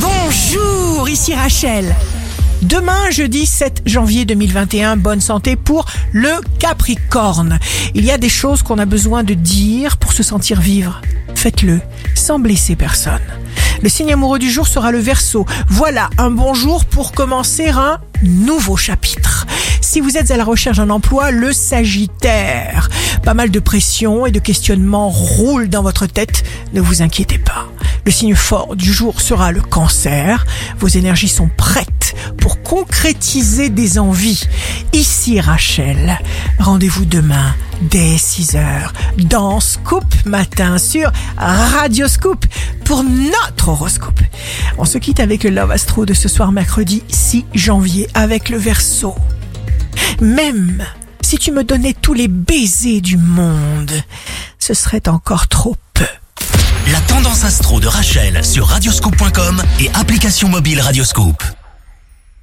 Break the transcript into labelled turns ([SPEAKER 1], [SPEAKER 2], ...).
[SPEAKER 1] Bonjour, ici Rachel. Demain, jeudi 7 janvier 2021, bonne santé pour le Capricorne. Il y a des choses qu'on a besoin de dire pour se sentir vivre. Faites-le sans blesser personne. Le signe amoureux du jour sera le Verseau. Voilà un bon jour pour commencer un nouveau chapitre. Si vous êtes à la recherche d'un emploi, le Sagittaire. Pas mal de pression et de questionnements roulent dans votre tête. Ne vous inquiétez pas. Le signe fort du jour sera le cancer. Vos énergies sont prêtes pour concrétiser des envies. Ici Rachel, rendez-vous demain dès 6h dans Scoop Matin sur Radio Scoop pour notre horoscope. On se quitte avec le Love Astro de ce soir mercredi 6 janvier avec le Verseau. Même si tu me donnais tous les baisers du monde, ce serait encore trop peu.
[SPEAKER 2] La tendance astro de Rachel sur radioscope.com et application mobile Radioscope.